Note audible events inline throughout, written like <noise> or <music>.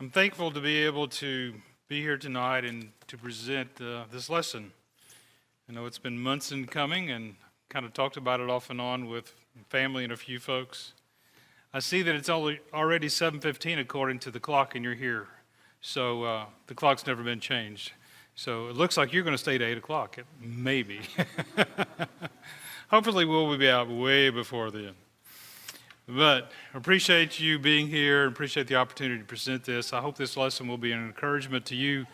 I'm thankful to be able to be here tonight and to present uh, this lesson. I know it's been months in coming and kind of talked about it off and on with family and a few folks. I see that it's only already 7:15 according to the clock and you're here. So uh, the clock's never been changed. So it looks like you're going to stay to 8 o'clock. Maybe. <laughs> Hopefully we'll be out way before then. But appreciate you being here and appreciate the opportunity to present this. I hope this lesson will be an encouragement to you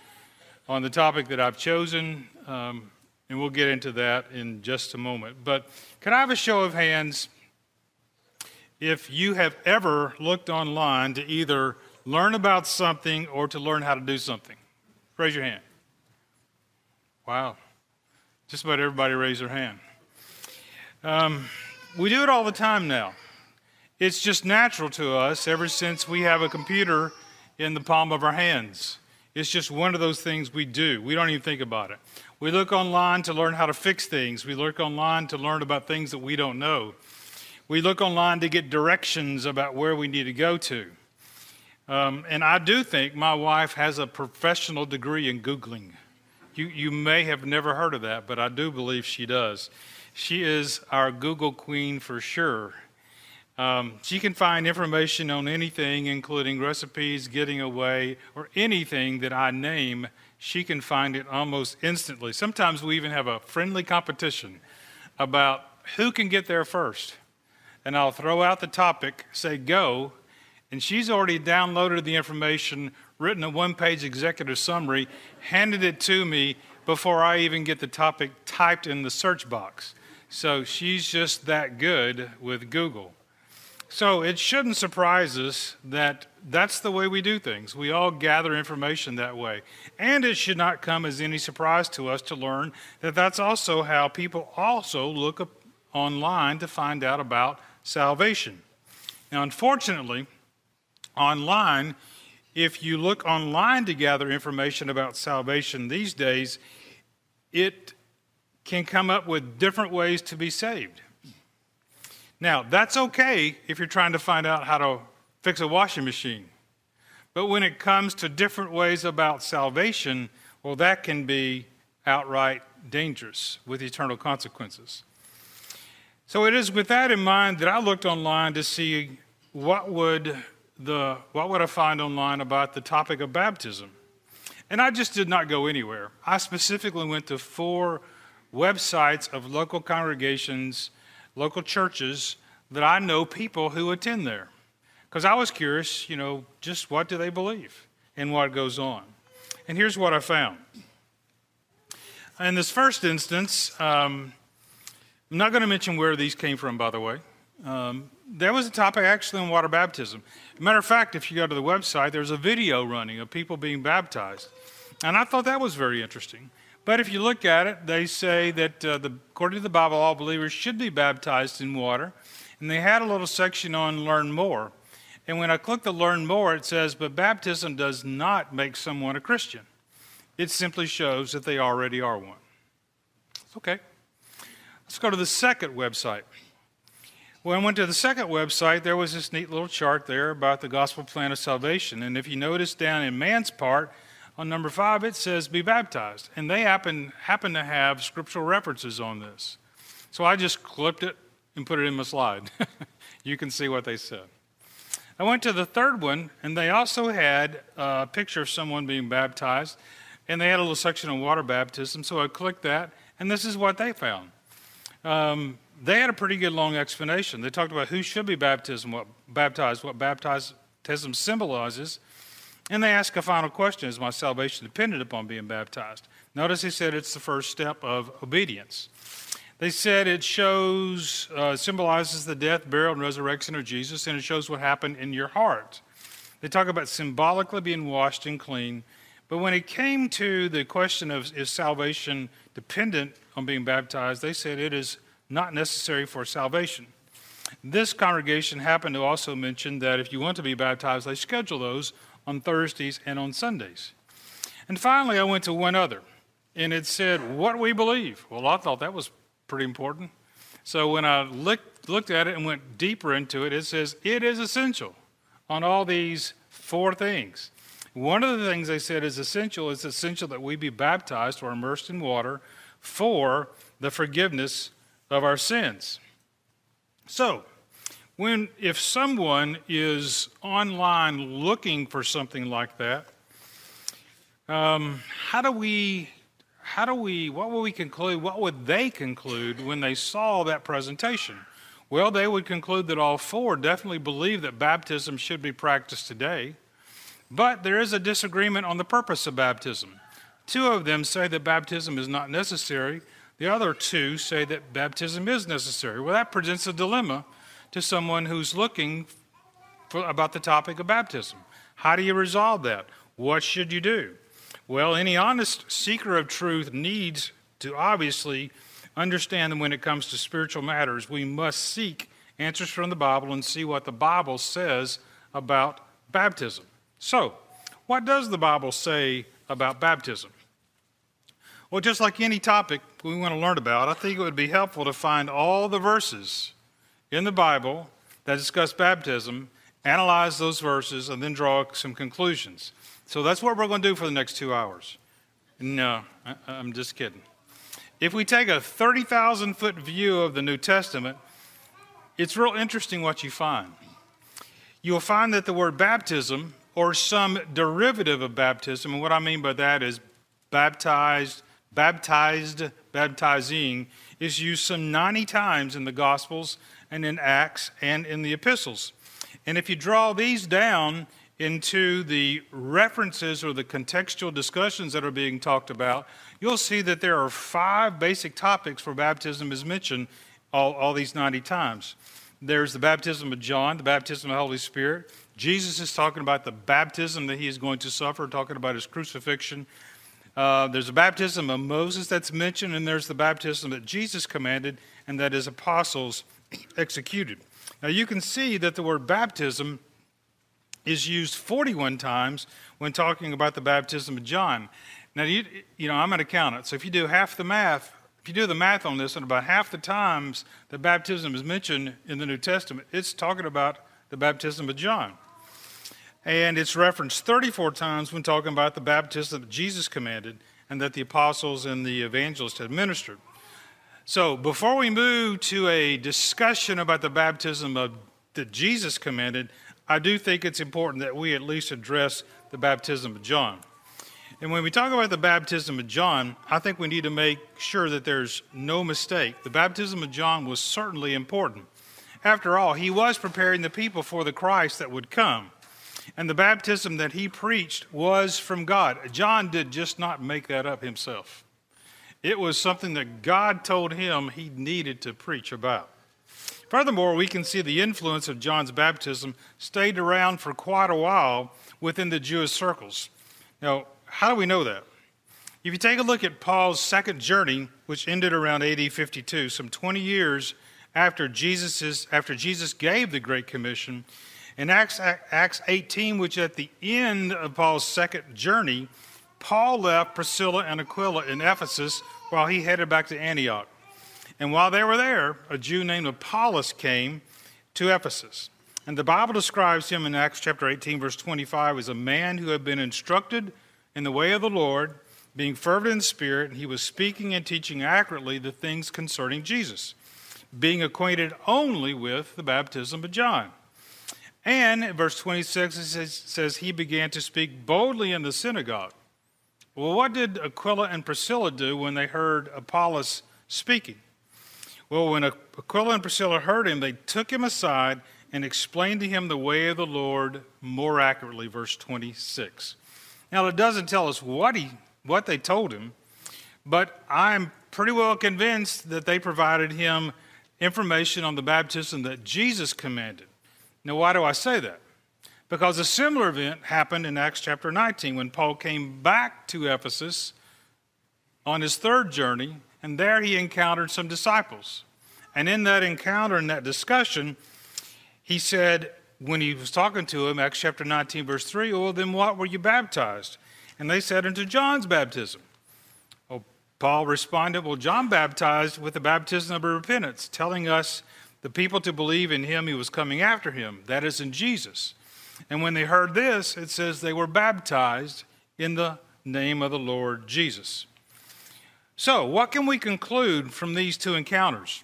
on the topic that I've chosen, um, and we'll get into that in just a moment. But can I have a show of hands if you have ever looked online to either learn about something or to learn how to do something? Raise your hand. Wow. Just about everybody raise their hand. Um, we do it all the time now. It's just natural to us ever since we have a computer in the palm of our hands. It's just one of those things we do. We don't even think about it. We look online to learn how to fix things. We look online to learn about things that we don't know. We look online to get directions about where we need to go to. Um, and I do think my wife has a professional degree in Googling. You, you may have never heard of that, but I do believe she does. She is our Google queen for sure. Um, she can find information on anything, including recipes, getting away, or anything that I name. She can find it almost instantly. Sometimes we even have a friendly competition about who can get there first. And I'll throw out the topic, say go, and she's already downloaded the information, written a one page executive summary, handed it to me before I even get the topic typed in the search box. So she's just that good with Google. So it shouldn't surprise us that that's the way we do things. We all gather information that way. And it should not come as any surprise to us to learn that that's also how people also look online to find out about salvation. Now, unfortunately, online, if you look online to gather information about salvation these days, it can come up with different ways to be saved. Now, that's okay if you're trying to find out how to fix a washing machine. But when it comes to different ways about salvation, well, that can be outright dangerous with eternal consequences. So it is with that in mind that I looked online to see what would the what would I find online about the topic of baptism. And I just did not go anywhere. I specifically went to four websites of local congregations local churches that I know people who attend there. Because I was curious, you know, just what do they believe and what goes on. And here's what I found. In this first instance, um, I'm not going to mention where these came from, by the way. Um, there was a topic actually on water baptism. Matter of fact, if you go to the website, there's a video running of people being baptized. And I thought that was very interesting. But if you look at it, they say that uh, the, according to the Bible, all believers should be baptized in water. And they had a little section on learn more. And when I click the learn more, it says, but baptism does not make someone a Christian. It simply shows that they already are one. Okay. Let's go to the second website. When I went to the second website, there was this neat little chart there about the gospel plan of salvation. And if you notice down in man's part, on number five, it says be baptized. And they happen, happen to have scriptural references on this. So I just clipped it and put it in my slide. <laughs> you can see what they said. I went to the third one, and they also had a picture of someone being baptized, and they had a little section on water baptism. So I clicked that, and this is what they found. Um, they had a pretty good long explanation. They talked about who should be baptized, what baptized, what baptism symbolizes, and they ask a final question Is my salvation dependent upon being baptized? Notice he said it's the first step of obedience. They said it shows, uh, symbolizes the death, burial, and resurrection of Jesus, and it shows what happened in your heart. They talk about symbolically being washed and clean. But when it came to the question of is salvation dependent on being baptized, they said it is not necessary for salvation. This congregation happened to also mention that if you want to be baptized, they schedule those on Thursdays and on Sundays. And finally, I went to one other, and it said, What we believe. Well, I thought that was pretty important. So when I looked, looked at it and went deeper into it, it says, It is essential on all these four things. One of the things they said is essential. It's essential that we be baptized or immersed in water for the forgiveness of our sins. So, when if someone is online looking for something like that, um, how do we how do we what will we conclude what would they conclude when they saw that presentation? Well they would conclude that all four definitely believe that baptism should be practiced today but there is a disagreement on the purpose of baptism. Two of them say that baptism is not necessary. The other two say that baptism is necessary. Well that presents a dilemma to someone who's looking for, about the topic of baptism how do you resolve that what should you do well, any honest seeker of truth needs to obviously understand that when it comes to spiritual matters, we must seek answers from the Bible and see what the Bible says about baptism. So, what does the Bible say about baptism? Well, just like any topic we want to learn about, I think it would be helpful to find all the verses in the Bible that discuss baptism, analyze those verses, and then draw some conclusions. So that's what we're going to do for the next two hours. No, I, I'm just kidding. If we take a 30,000 foot view of the New Testament, it's real interesting what you find. You'll find that the word baptism, or some derivative of baptism, and what I mean by that is baptized, baptized, baptizing, is used some 90 times in the Gospels and in Acts and in the epistles. And if you draw these down, into the references or the contextual discussions that are being talked about, you'll see that there are five basic topics where baptism is mentioned all, all these 90 times. There's the baptism of John, the baptism of the Holy Spirit. Jesus is talking about the baptism that he is going to suffer, talking about his crucifixion. Uh, there's a baptism of Moses that's mentioned, and there's the baptism that Jesus commanded and that his apostles executed. Now, you can see that the word baptism is used 41 times when talking about the baptism of John. Now, you, you know, I'm an accountant, so if you do half the math, if you do the math on this, and about half the times the baptism is mentioned in the New Testament, it's talking about the baptism of John. And it's referenced 34 times when talking about the baptism that Jesus commanded and that the apostles and the evangelists had administered. So, before we move to a discussion about the baptism of, that Jesus commanded, I do think it's important that we at least address the baptism of John. And when we talk about the baptism of John, I think we need to make sure that there's no mistake. The baptism of John was certainly important. After all, he was preparing the people for the Christ that would come. And the baptism that he preached was from God. John did just not make that up himself, it was something that God told him he needed to preach about. Furthermore, we can see the influence of John's baptism stayed around for quite a while within the Jewish circles. Now, how do we know that? If you take a look at Paul's second journey, which ended around AD 52, some 20 years after, Jesus's, after Jesus gave the Great Commission, in Acts, Acts 18, which at the end of Paul's second journey, Paul left Priscilla and Aquila in Ephesus while he headed back to Antioch. And while they were there, a Jew named Apollos came to Ephesus. And the Bible describes him in Acts chapter 18, verse 25, as a man who had been instructed in the way of the Lord, being fervent in spirit, and he was speaking and teaching accurately the things concerning Jesus, being acquainted only with the baptism of John. And verse 26 it says, says, He began to speak boldly in the synagogue. Well, what did Aquila and Priscilla do when they heard Apollos speaking? Well, when Aquila and Priscilla heard him, they took him aside and explained to him the way of the Lord more accurately, verse 26. Now, it doesn't tell us what, he, what they told him, but I'm pretty well convinced that they provided him information on the baptism that Jesus commanded. Now, why do I say that? Because a similar event happened in Acts chapter 19 when Paul came back to Ephesus on his third journey and there he encountered some disciples. And in that encounter, in that discussion, he said, when he was talking to him, Acts chapter 19, verse 3, well, then what were you baptized? And they said, into John's baptism. Well, Paul responded, well, John baptized with the baptism of repentance, telling us the people to believe in him who was coming after him, that is, in Jesus. And when they heard this, it says they were baptized in the name of the Lord Jesus. So, what can we conclude from these two encounters?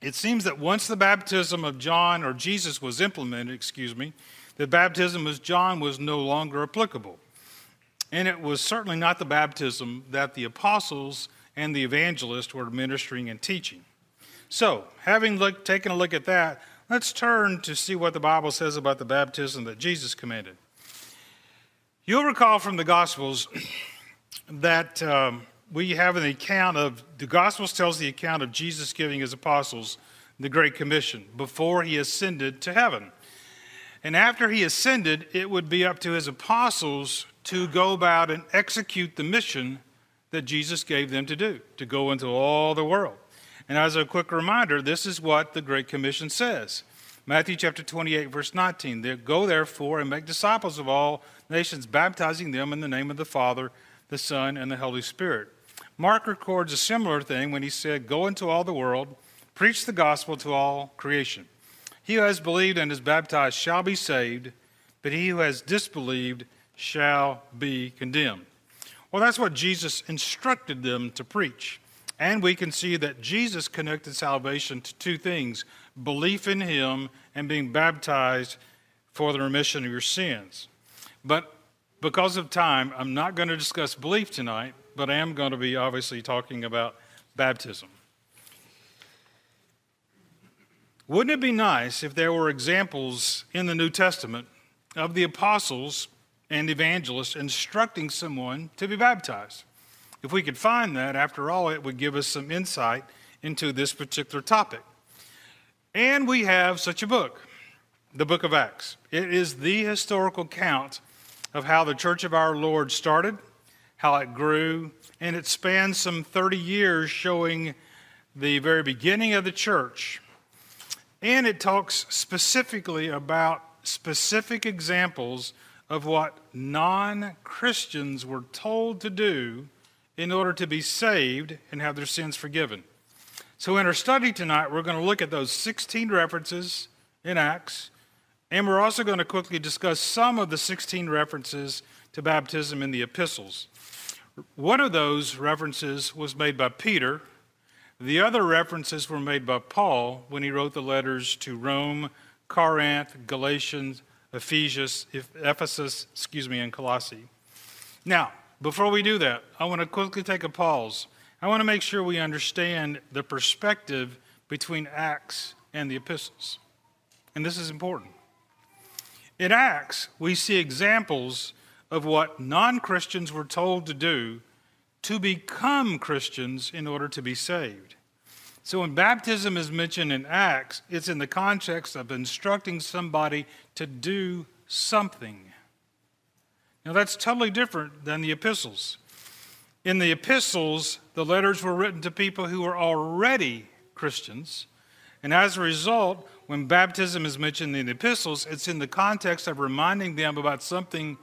It seems that once the baptism of John or Jesus was implemented, excuse me, the baptism of John was no longer applicable. And it was certainly not the baptism that the apostles and the evangelists were ministering and teaching. So, having look, taken a look at that, let's turn to see what the Bible says about the baptism that Jesus commanded. You'll recall from the Gospels <clears throat> that um, we have an account of the Gospels tells the account of Jesus giving his apostles the Great Commission before he ascended to heaven. And after he ascended, it would be up to his apostles to go about and execute the mission that Jesus gave them to do, to go into all the world. And as a quick reminder, this is what the Great Commission says. Matthew chapter 28, verse 19. Go therefore and make disciples of all nations, baptizing them in the name of the Father, the Son, and the Holy Spirit. Mark records a similar thing when he said, Go into all the world, preach the gospel to all creation. He who has believed and is baptized shall be saved, but he who has disbelieved shall be condemned. Well, that's what Jesus instructed them to preach. And we can see that Jesus connected salvation to two things belief in him and being baptized for the remission of your sins. But because of time, I'm not going to discuss belief tonight but I am going to be obviously talking about baptism. Wouldn't it be nice if there were examples in the New Testament of the apostles and evangelists instructing someone to be baptized? If we could find that, after all, it would give us some insight into this particular topic. And we have such a book, the book of Acts. It is the historical account of how the church of our Lord started how it grew, and it spans some 30 years showing the very beginning of the church. And it talks specifically about specific examples of what non Christians were told to do in order to be saved and have their sins forgiven. So, in our study tonight, we're going to look at those 16 references in Acts, and we're also going to quickly discuss some of the 16 references to baptism in the epistles. One of those references was made by Peter. The other references were made by Paul when he wrote the letters to Rome, Corinth, Galatians, Ephesians, Ephesus, excuse me, and Colossae. Now, before we do that, I want to quickly take a pause. I want to make sure we understand the perspective between Acts and the epistles. And this is important. In Acts, we see examples of what non Christians were told to do to become Christians in order to be saved. So when baptism is mentioned in Acts, it's in the context of instructing somebody to do something. Now that's totally different than the epistles. In the epistles, the letters were written to people who were already Christians. And as a result, when baptism is mentioned in the epistles, it's in the context of reminding them about something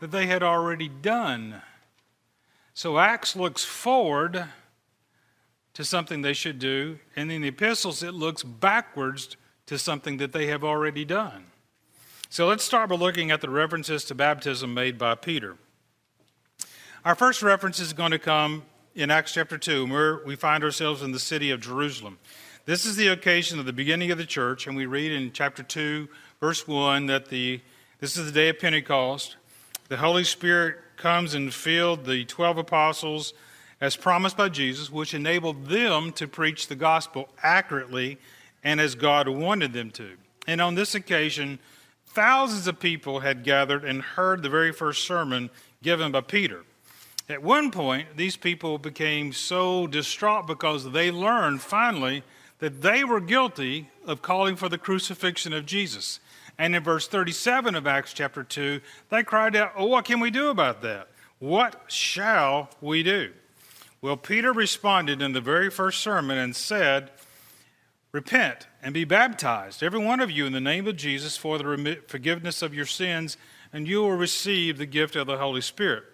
that they had already done. So Acts looks forward to something they should do, and in the epistles, it looks backwards to something that they have already done. So let's start by looking at the references to baptism made by Peter. Our first reference is going to come in Acts chapter 2, where we find ourselves in the city of Jerusalem. This is the occasion of the beginning of the church, and we read in chapter 2, verse 1, that the, this is the day of Pentecost the Holy Spirit comes and filled the 12 apostles as promised by Jesus, which enabled them to preach the gospel accurately and as God wanted them to. And on this occasion, thousands of people had gathered and heard the very first sermon given by Peter. At one point, these people became so distraught because they learned finally that they were guilty of calling for the crucifixion of Jesus. And in verse 37 of Acts chapter 2, they cried out, Oh, what can we do about that? What shall we do? Well, Peter responded in the very first sermon and said, Repent and be baptized, every one of you, in the name of Jesus for the forgiveness of your sins, and you will receive the gift of the Holy Spirit.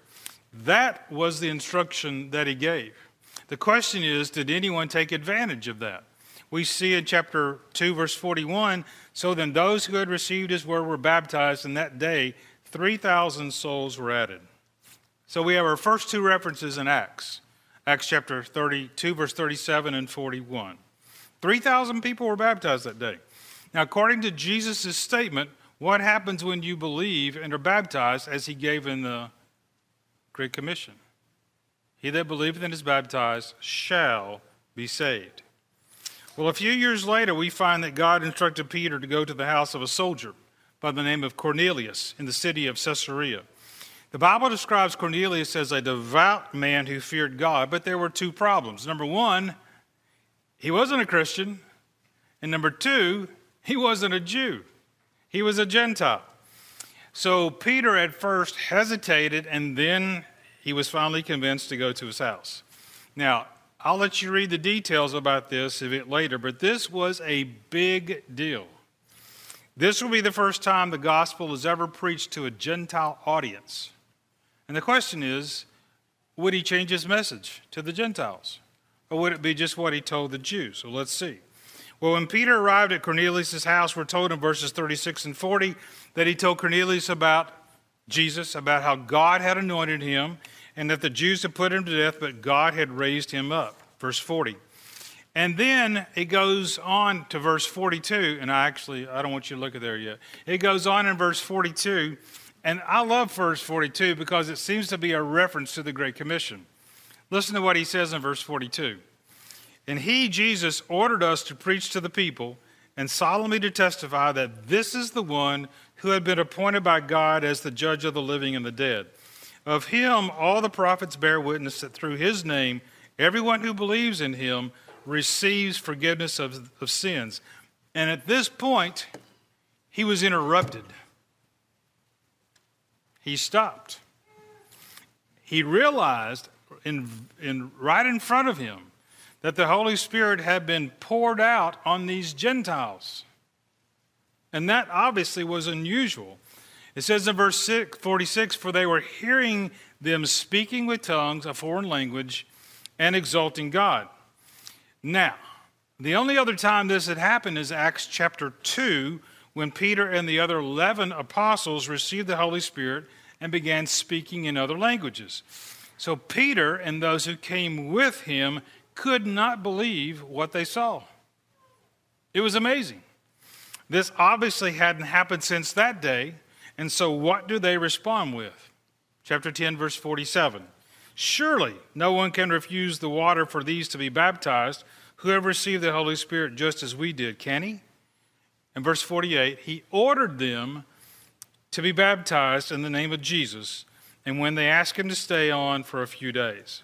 That was the instruction that he gave. The question is, did anyone take advantage of that? We see in chapter 2, verse 41, So then, those who had received his word were baptized, and that day 3,000 souls were added. So we have our first two references in Acts Acts chapter 32, verse 37 and 41. 3,000 people were baptized that day. Now, according to Jesus' statement, what happens when you believe and are baptized as he gave in the Great Commission? He that believeth and is baptized shall be saved. Well, a few years later, we find that God instructed Peter to go to the house of a soldier by the name of Cornelius in the city of Caesarea. The Bible describes Cornelius as a devout man who feared God, but there were two problems. Number one, he wasn't a Christian. And number two, he wasn't a Jew, he was a Gentile. So Peter at first hesitated, and then he was finally convinced to go to his house. Now, I'll let you read the details about this a bit later, but this was a big deal. This will be the first time the gospel is ever preached to a Gentile audience. And the question is would he change his message to the Gentiles? Or would it be just what he told the Jews? So let's see. Well, when Peter arrived at Cornelius' house, we're told in verses 36 and 40 that he told Cornelius about Jesus, about how God had anointed him, and that the Jews had put him to death, but God had raised him up. Verse 40. And then it goes on to verse 42, and I actually, I don't want you to look at there yet. It goes on in verse 42, and I love verse 42 because it seems to be a reference to the Great Commission. Listen to what he says in verse 42. And he, Jesus, ordered us to preach to the people and solemnly to testify that this is the one who had been appointed by God as the judge of the living and the dead. Of him, all the prophets bear witness that through his name, everyone who believes in him receives forgiveness of, of sins. And at this point, he was interrupted. He stopped. He realized in, in, right in front of him that the Holy Spirit had been poured out on these Gentiles. And that obviously was unusual. It says in verse 46 For they were hearing them speaking with tongues, a foreign language, and exalting God. Now, the only other time this had happened is Acts chapter 2, when Peter and the other 11 apostles received the Holy Spirit and began speaking in other languages. So Peter and those who came with him could not believe what they saw. It was amazing. This obviously hadn't happened since that day. And so, what do they respond with? Chapter 10, verse 47. Surely no one can refuse the water for these to be baptized who have received the Holy Spirit just as we did, can he? In verse 48, he ordered them to be baptized in the name of Jesus, and when they asked him to stay on for a few days.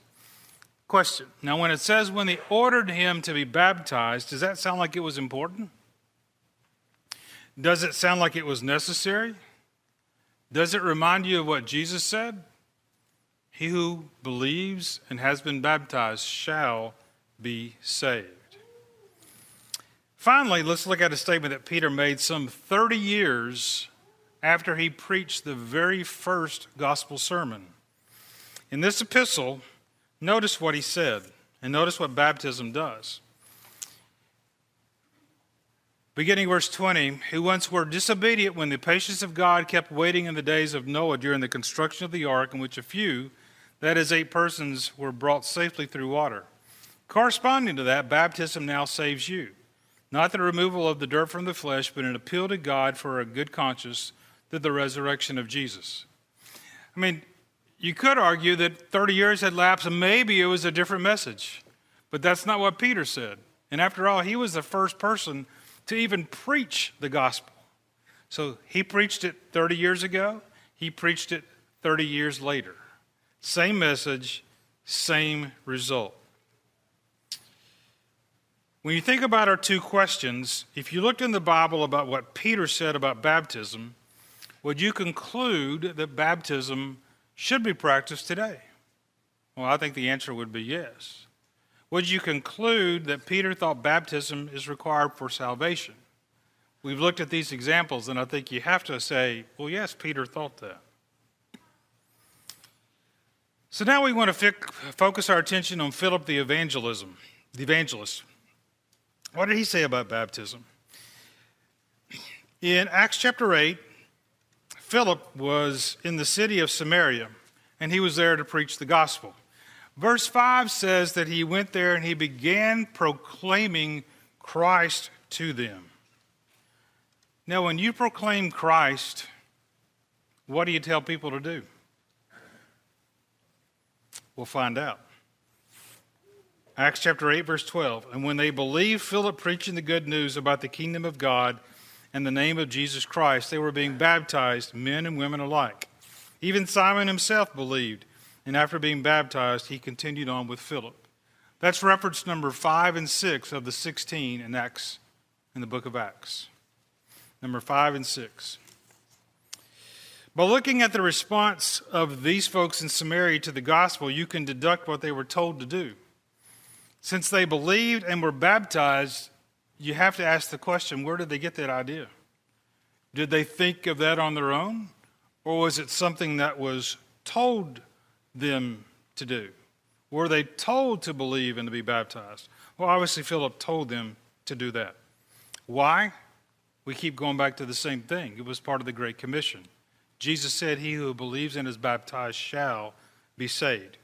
Question. Now, when it says when they ordered him to be baptized, does that sound like it was important? Does it sound like it was necessary? Does it remind you of what Jesus said? He who believes and has been baptized shall be saved. Finally, let's look at a statement that Peter made some 30 years after he preached the very first gospel sermon. In this epistle, notice what he said, and notice what baptism does. Beginning verse 20, who once were disobedient when the patience of God kept waiting in the days of Noah during the construction of the ark, in which a few, that is, eight persons, were brought safely through water. Corresponding to that, baptism now saves you. Not the removal of the dirt from the flesh, but an appeal to God for a good conscience the resurrection of Jesus. I mean, you could argue that 30 years had lapsed and maybe it was a different message, but that's not what Peter said. And after all, he was the first person to even preach the gospel. So he preached it 30 years ago, he preached it 30 years later. Same message, same result. When you think about our two questions, if you looked in the Bible about what Peter said about baptism, would you conclude that baptism should be practiced today? Well, I think the answer would be yes. Would you conclude that Peter thought baptism is required for salvation? We've looked at these examples, and I think you have to say, well, yes, Peter thought that. So now we want to focus our attention on Philip the evangelism, the evangelist. What did he say about baptism? In Acts chapter 8, Philip was in the city of Samaria, and he was there to preach the gospel. Verse 5 says that he went there and he began proclaiming Christ to them. Now, when you proclaim Christ, what do you tell people to do? We'll find out. Acts chapter 8, verse 12. And when they believed Philip preaching the good news about the kingdom of God and the name of Jesus Christ, they were being baptized, men and women alike. Even Simon himself believed, and after being baptized, he continued on with Philip. That's reference number 5 and 6 of the 16 in Acts in the book of Acts. Number 5 and 6. By looking at the response of these folks in Samaria to the gospel, you can deduct what they were told to do. Since they believed and were baptized, you have to ask the question where did they get that idea? Did they think of that on their own? Or was it something that was told them to do? Were they told to believe and to be baptized? Well, obviously, Philip told them to do that. Why? We keep going back to the same thing. It was part of the Great Commission. Jesus said, He who believes and is baptized shall be saved.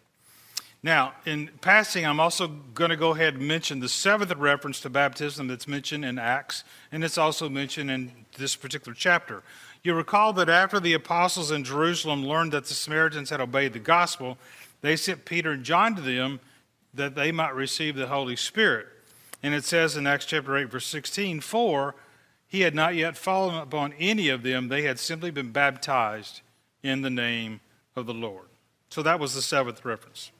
Now, in passing, I'm also going to go ahead and mention the seventh reference to baptism that's mentioned in Acts, and it's also mentioned in this particular chapter. You recall that after the apostles in Jerusalem learned that the Samaritans had obeyed the gospel, they sent Peter and John to them that they might receive the Holy Spirit. And it says in Acts chapter 8, verse 16, For he had not yet fallen upon any of them. They had simply been baptized in the name of the Lord. So that was the seventh reference.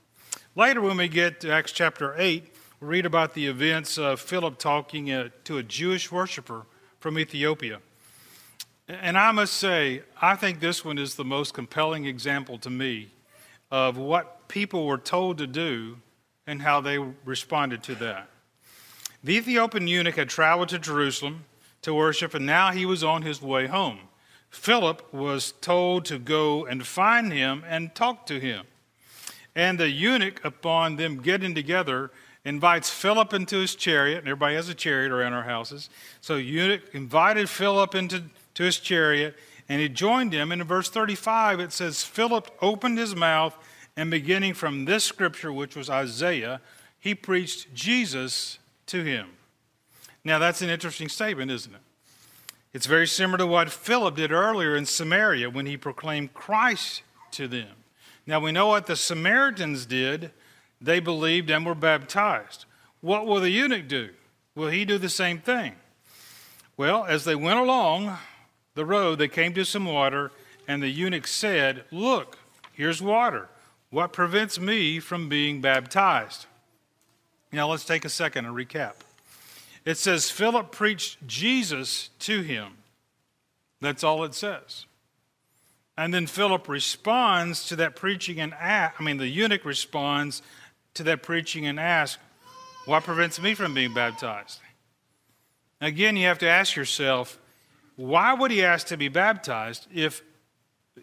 Later, when we get to Acts chapter 8, we read about the events of Philip talking uh, to a Jewish worshiper from Ethiopia. And I must say, I think this one is the most compelling example to me of what people were told to do and how they responded to that. The Ethiopian eunuch had traveled to Jerusalem to worship, and now he was on his way home. Philip was told to go and find him and talk to him. And the eunuch, upon them getting together, invites Philip into his chariot, and everybody has a chariot around our houses. So eunuch invited Philip into to his chariot, and he joined him. And in verse 35, it says, Philip opened his mouth, and beginning from this scripture, which was Isaiah, he preached Jesus to him. Now, that's an interesting statement, isn't it? It's very similar to what Philip did earlier in Samaria when he proclaimed Christ to them. Now, we know what the Samaritans did. They believed and were baptized. What will the eunuch do? Will he do the same thing? Well, as they went along the road, they came to some water, and the eunuch said, Look, here's water. What prevents me from being baptized? Now, let's take a second and recap. It says Philip preached Jesus to him. That's all it says. And then Philip responds to that preaching and ask, I mean, the eunuch responds to that preaching and asks, What prevents me from being baptized? Again, you have to ask yourself, why would he ask to be baptized if,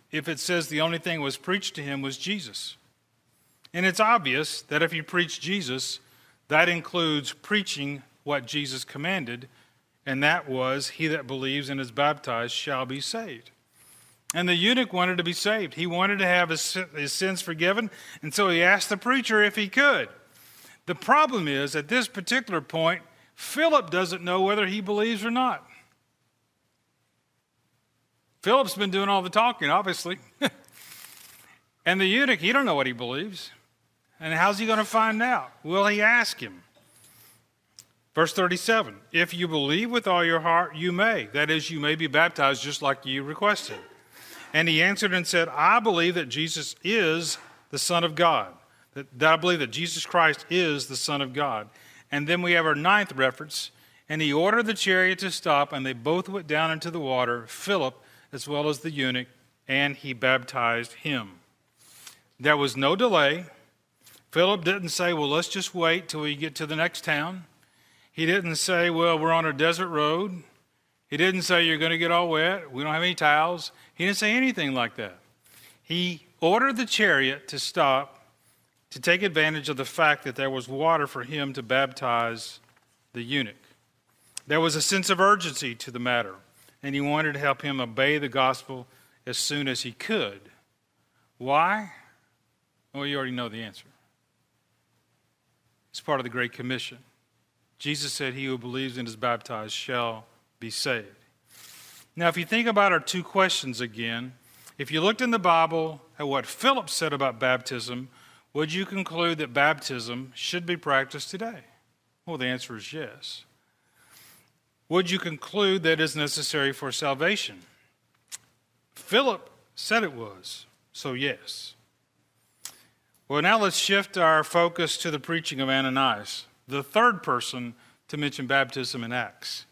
if it says the only thing was preached to him was Jesus? And it's obvious that if you preach Jesus, that includes preaching what Jesus commanded, and that was, He that believes and is baptized shall be saved. And the eunuch wanted to be saved. He wanted to have his, his sins forgiven, and so he asked the preacher if he could. The problem is, at this particular point, Philip doesn't know whether he believes or not. Philip's been doing all the talking, obviously. <laughs> and the eunuch, he don't know what he believes. And how's he going to find out? Will he ask him? Verse 37 If you believe with all your heart, you may. That is, you may be baptized just like you requested. And he answered and said, I believe that Jesus is the Son of God. That, that I believe that Jesus Christ is the Son of God. And then we have our ninth reference. And he ordered the chariot to stop, and they both went down into the water, Philip as well as the eunuch, and he baptized him. There was no delay. Philip didn't say, Well, let's just wait till we get to the next town. He didn't say, well, we're on a desert road. He didn't say, you're going to get all wet. We don't have any towels. He didn't say anything like that. He ordered the chariot to stop to take advantage of the fact that there was water for him to baptize the eunuch. There was a sense of urgency to the matter. and he wanted to help him obey the gospel as soon as he could. Why? Well, you already know the answer. It's part of the Great Commission. Jesus said, He who believes and is baptized shall be saved. Now, if you think about our two questions again, if you looked in the Bible at what Philip said about baptism, would you conclude that baptism should be practiced today? Well, the answer is yes. Would you conclude that is necessary for salvation? Philip said it was, so yes. Well, now let's shift our focus to the preaching of Ananias, the third person to mention baptism in Acts.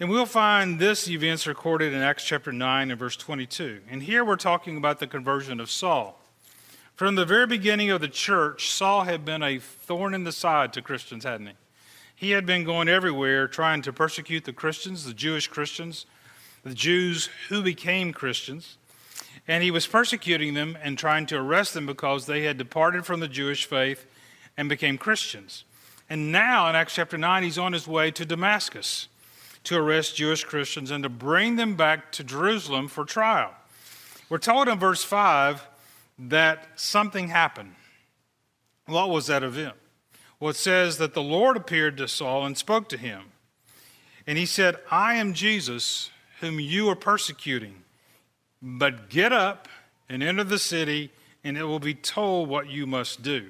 And we'll find this events recorded in Acts chapter 9 and verse 22. And here we're talking about the conversion of Saul. From the very beginning of the church, Saul had been a thorn in the side to Christians, hadn't he? He had been going everywhere trying to persecute the Christians, the Jewish Christians, the Jews who became Christians. And he was persecuting them and trying to arrest them because they had departed from the Jewish faith and became Christians. And now in Acts chapter 9, he's on his way to Damascus to arrest Jewish Christians and to bring them back to Jerusalem for trial. We're told in verse 5 that something happened. What was that event? Well, it says that the Lord appeared to Saul and spoke to him. And he said, I am Jesus whom you are persecuting. But get up and enter the city, and it will be told what you must do.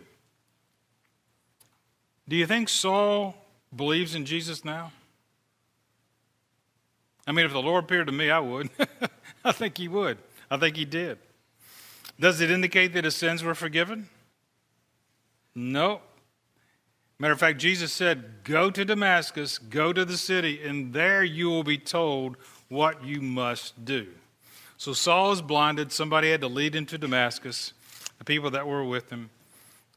Do you think Saul believes in Jesus now? I mean, if the Lord appeared to me, I would. <laughs> I think he would. I think he did. Does it indicate that his sins were forgiven? No. Matter of fact, Jesus said, Go to Damascus, go to the city, and there you will be told what you must do. So Saul is blinded. Somebody had to lead him to Damascus, the people that were with him.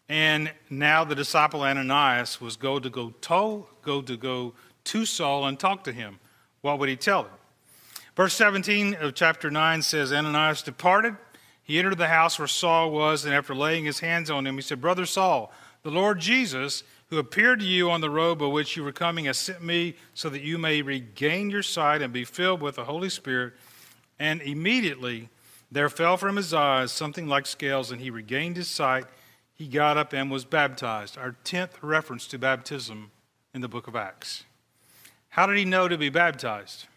And now the disciple Ananias was go to go to, go to go to Saul and talk to him. What would he tell him? Verse 17 of chapter 9 says Ananias departed he entered the house where Saul was, and after laying his hands on him, he said, Brother Saul, the Lord Jesus, who appeared to you on the road by which you were coming, has sent me so that you may regain your sight and be filled with the Holy Spirit. And immediately there fell from his eyes something like scales, and he regained his sight. He got up and was baptized. Our tenth reference to baptism in the book of Acts. How did he know to be baptized?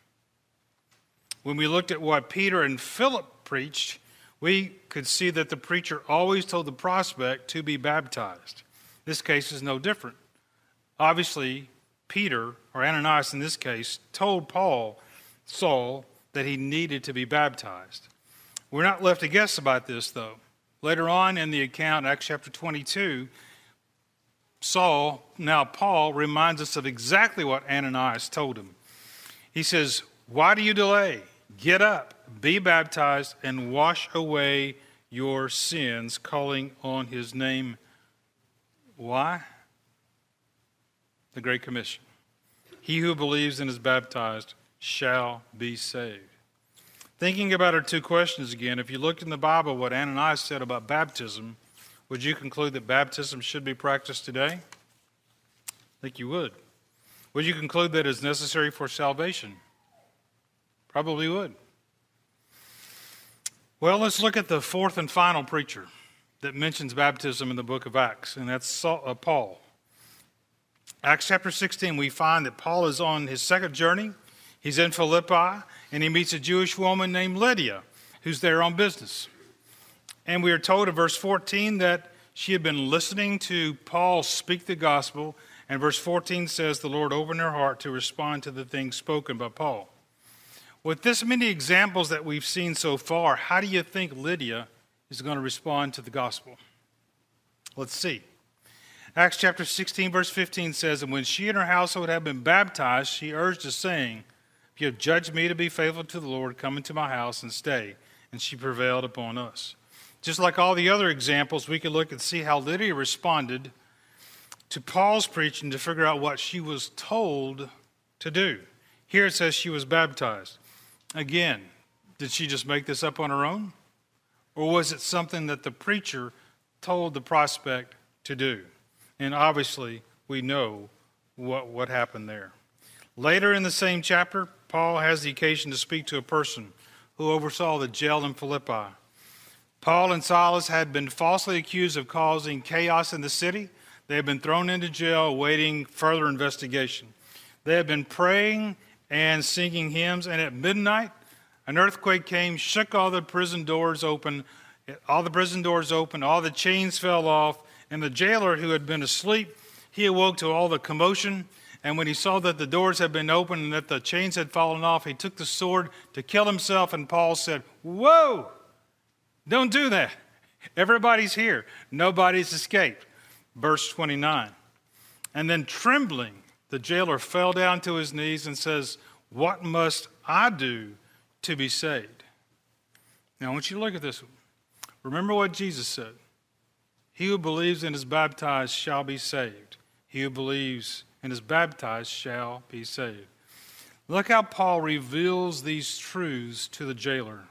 When we looked at what Peter and Philip preached, we could see that the preacher always told the prospect to be baptized. This case is no different. Obviously, Peter, or Ananias in this case, told Paul, Saul, that he needed to be baptized. We're not left to guess about this, though. Later on in the account, Acts chapter 22, Saul, now Paul, reminds us of exactly what Ananias told him. He says, Why do you delay? Get up, be baptized, and wash away your sins, calling on his name. Why? The Great Commission. He who believes and is baptized shall be saved. Thinking about our two questions again, if you looked in the Bible what Ananias said about baptism, would you conclude that baptism should be practiced today? I think you would. Would you conclude that it's necessary for salvation? Probably would. Well, let's look at the fourth and final preacher that mentions baptism in the book of Acts, and that's uh, Paul. Acts chapter 16, we find that Paul is on his second journey. He's in Philippi, and he meets a Jewish woman named Lydia, who's there on business. And we are told in verse 14 that she had been listening to Paul speak the gospel, and verse 14 says the Lord opened her heart to respond to the things spoken by Paul. With this many examples that we've seen so far, how do you think Lydia is going to respond to the gospel? Let's see. Acts chapter 16, verse 15 says, And when she and her household had been baptized, she urged us, saying, If you have judged me to be faithful to the Lord, come into my house and stay. And she prevailed upon us. Just like all the other examples, we could look and see how Lydia responded to Paul's preaching to figure out what she was told to do. Here it says she was baptized. Again, did she just make this up on her own? Or was it something that the preacher told the prospect to do? And obviously, we know what, what happened there. Later in the same chapter, Paul has the occasion to speak to a person who oversaw the jail in Philippi. Paul and Silas had been falsely accused of causing chaos in the city. They had been thrown into jail awaiting further investigation. They had been praying and singing hymns, and at midnight, an earthquake came, shook all the prison doors open, all the prison doors open, all the chains fell off, and the jailer who had been asleep, he awoke to all the commotion. And when he saw that the doors had been opened and that the chains had fallen off, he took the sword to kill himself. And Paul said, Whoa, don't do that. Everybody's here, nobody's escaped. Verse 29. And then trembling, the jailer fell down to his knees and says, What must I do to be saved? Now, I want you to look at this. Remember what Jesus said He who believes and is baptized shall be saved. He who believes and is baptized shall be saved. Look how Paul reveals these truths to the jailer.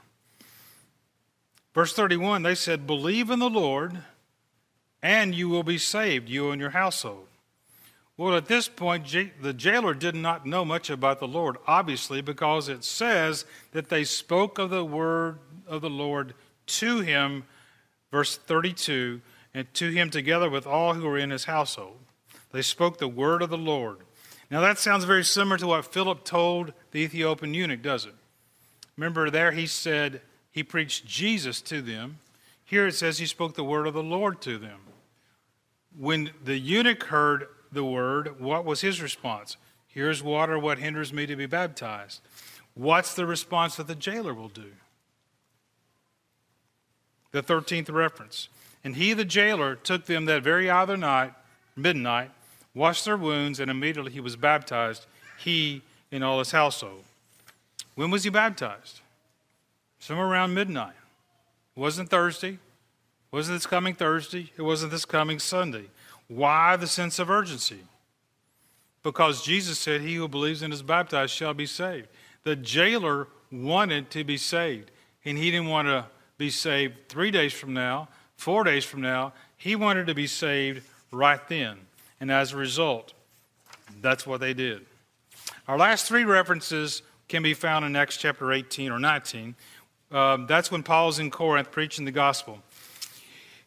Verse 31, they said, Believe in the Lord, and you will be saved, you and your household. Well, at this point, the jailer did not know much about the Lord, obviously, because it says that they spoke of the word of the Lord to him, verse 32, and to him together with all who were in his household. They spoke the word of the Lord. Now, that sounds very similar to what Philip told the Ethiopian eunuch, does it? Remember, there he said he preached Jesus to them. Here it says he spoke the word of the Lord to them. When the eunuch heard the word, what was his response? Here's water, what hinders me to be baptized? What's the response that the jailer will do? The 13th reference. And he, the jailer, took them that very other night, midnight, washed their wounds, and immediately he was baptized, he and all his household. When was he baptized? Somewhere around midnight. It wasn't Thursday. It wasn't this coming Thursday. It wasn't this coming Sunday. Why the sense of urgency? Because Jesus said, He who believes and is baptized shall be saved. The jailer wanted to be saved, and he didn't want to be saved three days from now, four days from now. He wanted to be saved right then. And as a result, that's what they did. Our last three references can be found in Acts chapter 18 or 19. Um, that's when Paul's in Corinth preaching the gospel.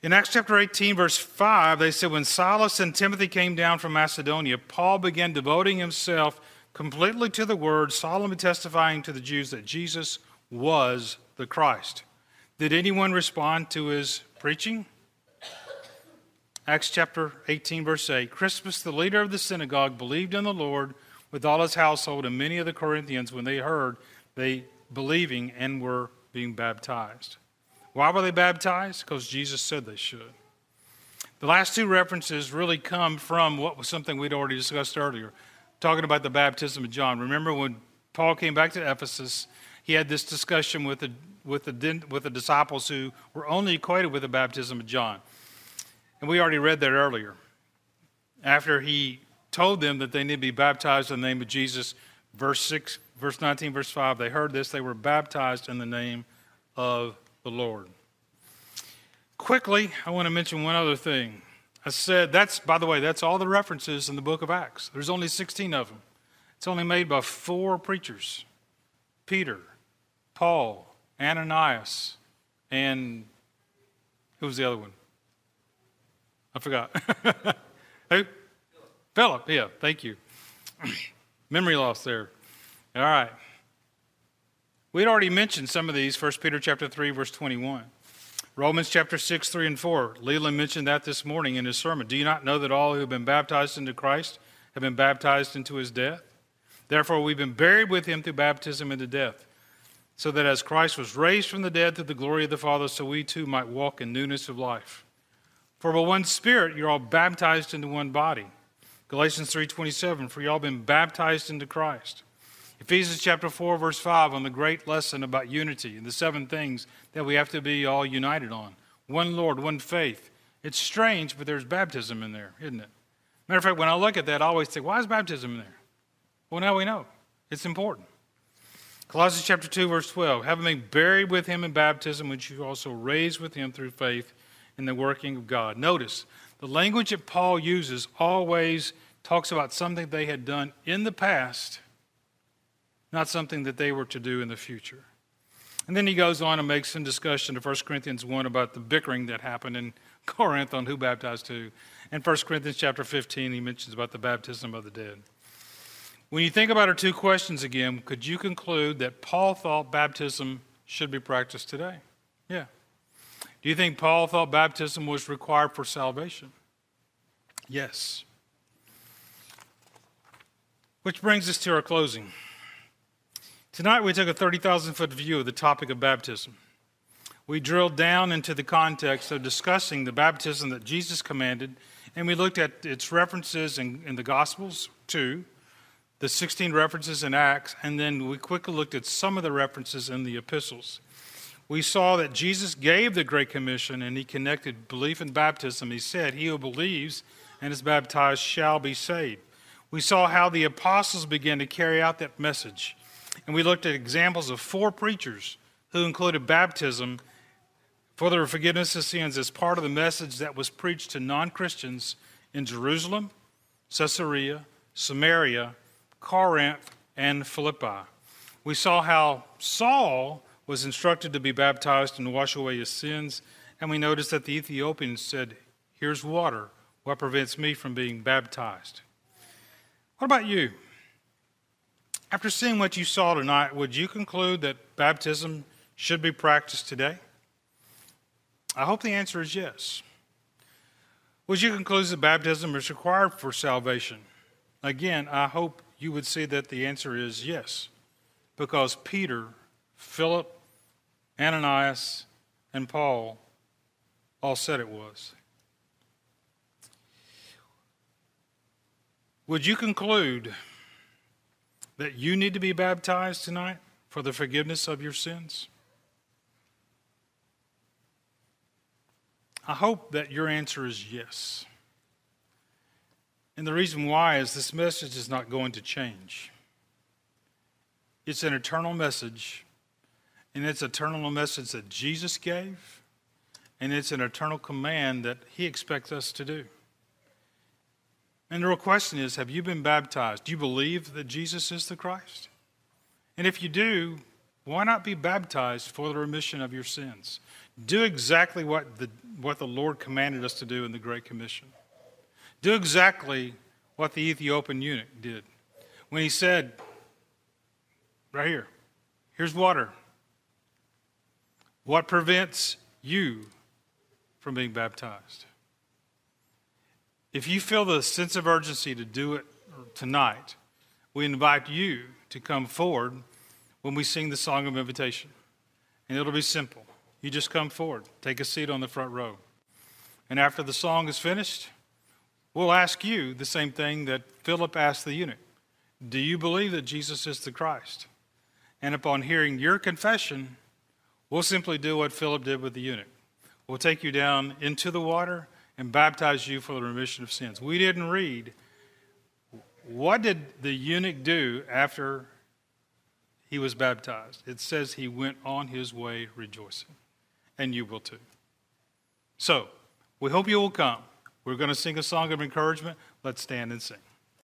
In Acts chapter 18, verse 5, they said, When Silas and Timothy came down from Macedonia, Paul began devoting himself completely to the word, solemnly testifying to the Jews that Jesus was the Christ. Did anyone respond to his preaching? Acts chapter 18, verse 8 Crispus, the leader of the synagogue, believed in the Lord with all his household, and many of the Corinthians, when they heard, they believing and were being baptized. Why were they baptized? Because Jesus said they should. The last two references really come from what was something we'd already discussed earlier, talking about the baptism of John. Remember when Paul came back to Ephesus, he had this discussion with the, with the, with the disciples who were only equated with the baptism of John. And we already read that earlier. After he told them that they need to be baptized in the name of Jesus, verse 6, verse 19, verse 5, they heard this, they were baptized in the name of the Lord. Quickly, I want to mention one other thing. I said that's, by the way, that's all the references in the book of Acts. There's only 16 of them. It's only made by four preachers Peter, Paul, Ananias, and who was the other one? I forgot. <laughs> who? Philip, yeah, thank you. <clears throat> Memory loss there. All right. We'd already mentioned some of these, 1 Peter chapter 3, verse 21. Romans chapter 6, 3 and 4. Leland mentioned that this morning in his sermon. Do you not know that all who have been baptized into Christ have been baptized into his death? Therefore, we've been buried with him through baptism into death, so that as Christ was raised from the dead through the glory of the Father, so we too might walk in newness of life. For by one Spirit you're all baptized into one body. Galatians 3:27, for you all been baptized into Christ. Ephesians chapter 4, verse 5, on the great lesson about unity and the seven things that we have to be all united on one Lord, one faith. It's strange, but there's baptism in there, isn't it? Matter of fact, when I look at that, I always think, why is baptism in there? Well, now we know. It's important. Colossians chapter 2, verse 12, having been buried with him in baptism, which you also raised with him through faith in the working of God. Notice, the language that Paul uses always talks about something they had done in the past not something that they were to do in the future. And then he goes on and makes some discussion to 1 Corinthians 1 about the bickering that happened in <laughs> Corinth on who baptized who. And 1 Corinthians chapter 15, he mentions about the baptism of the dead. When you think about our two questions again, could you conclude that Paul thought baptism should be practiced today? Yeah. Do you think Paul thought baptism was required for salvation? Yes. Which brings us to our closing. Tonight we took a 30,000 foot view of the topic of baptism. We drilled down into the context of discussing the baptism that Jesus commanded, and we looked at its references in, in the Gospels, too, the 16 references in Acts, and then we quickly looked at some of the references in the epistles. We saw that Jesus gave the Great Commission and he connected belief and baptism. He said, He who believes and is baptized shall be saved. We saw how the apostles began to carry out that message. And we looked at examples of four preachers who included baptism for the forgiveness of sins as part of the message that was preached to non Christians in Jerusalem, Caesarea, Samaria, Corinth, and Philippi. We saw how Saul was instructed to be baptized and wash away his sins, and we noticed that the Ethiopian said, Here's water. What prevents me from being baptized? What about you? After seeing what you saw tonight, would you conclude that baptism should be practiced today? I hope the answer is yes. Would you conclude that baptism is required for salvation? Again, I hope you would see that the answer is yes, because Peter, Philip, Ananias, and Paul all said it was. Would you conclude that you need to be baptized tonight for the forgiveness of your sins? I hope that your answer is yes. And the reason why is this message is not going to change. It's an eternal message, and it's an eternal message that Jesus gave, and it's an eternal command that He expects us to do. And the real question is have you been baptized? Do you believe that Jesus is the Christ? And if you do, why not be baptized for the remission of your sins? Do exactly what the, what the Lord commanded us to do in the Great Commission. Do exactly what the Ethiopian eunuch did when he said, right here, here's water. What prevents you from being baptized? If you feel the sense of urgency to do it tonight, we invite you to come forward when we sing the song of invitation. And it'll be simple. You just come forward, take a seat on the front row. And after the song is finished, We'll ask you the same thing that Philip asked the eunuch Do you believe that Jesus is the Christ? And upon hearing your confession, we'll simply do what Philip did with the eunuch. We'll take you down into the water and baptize you for the remission of sins. We didn't read what did the eunuch do after he was baptized? It says he went on his way rejoicing, and you will too. So, we hope you will come. We're going to sing a song of encouragement. Let's stand and sing.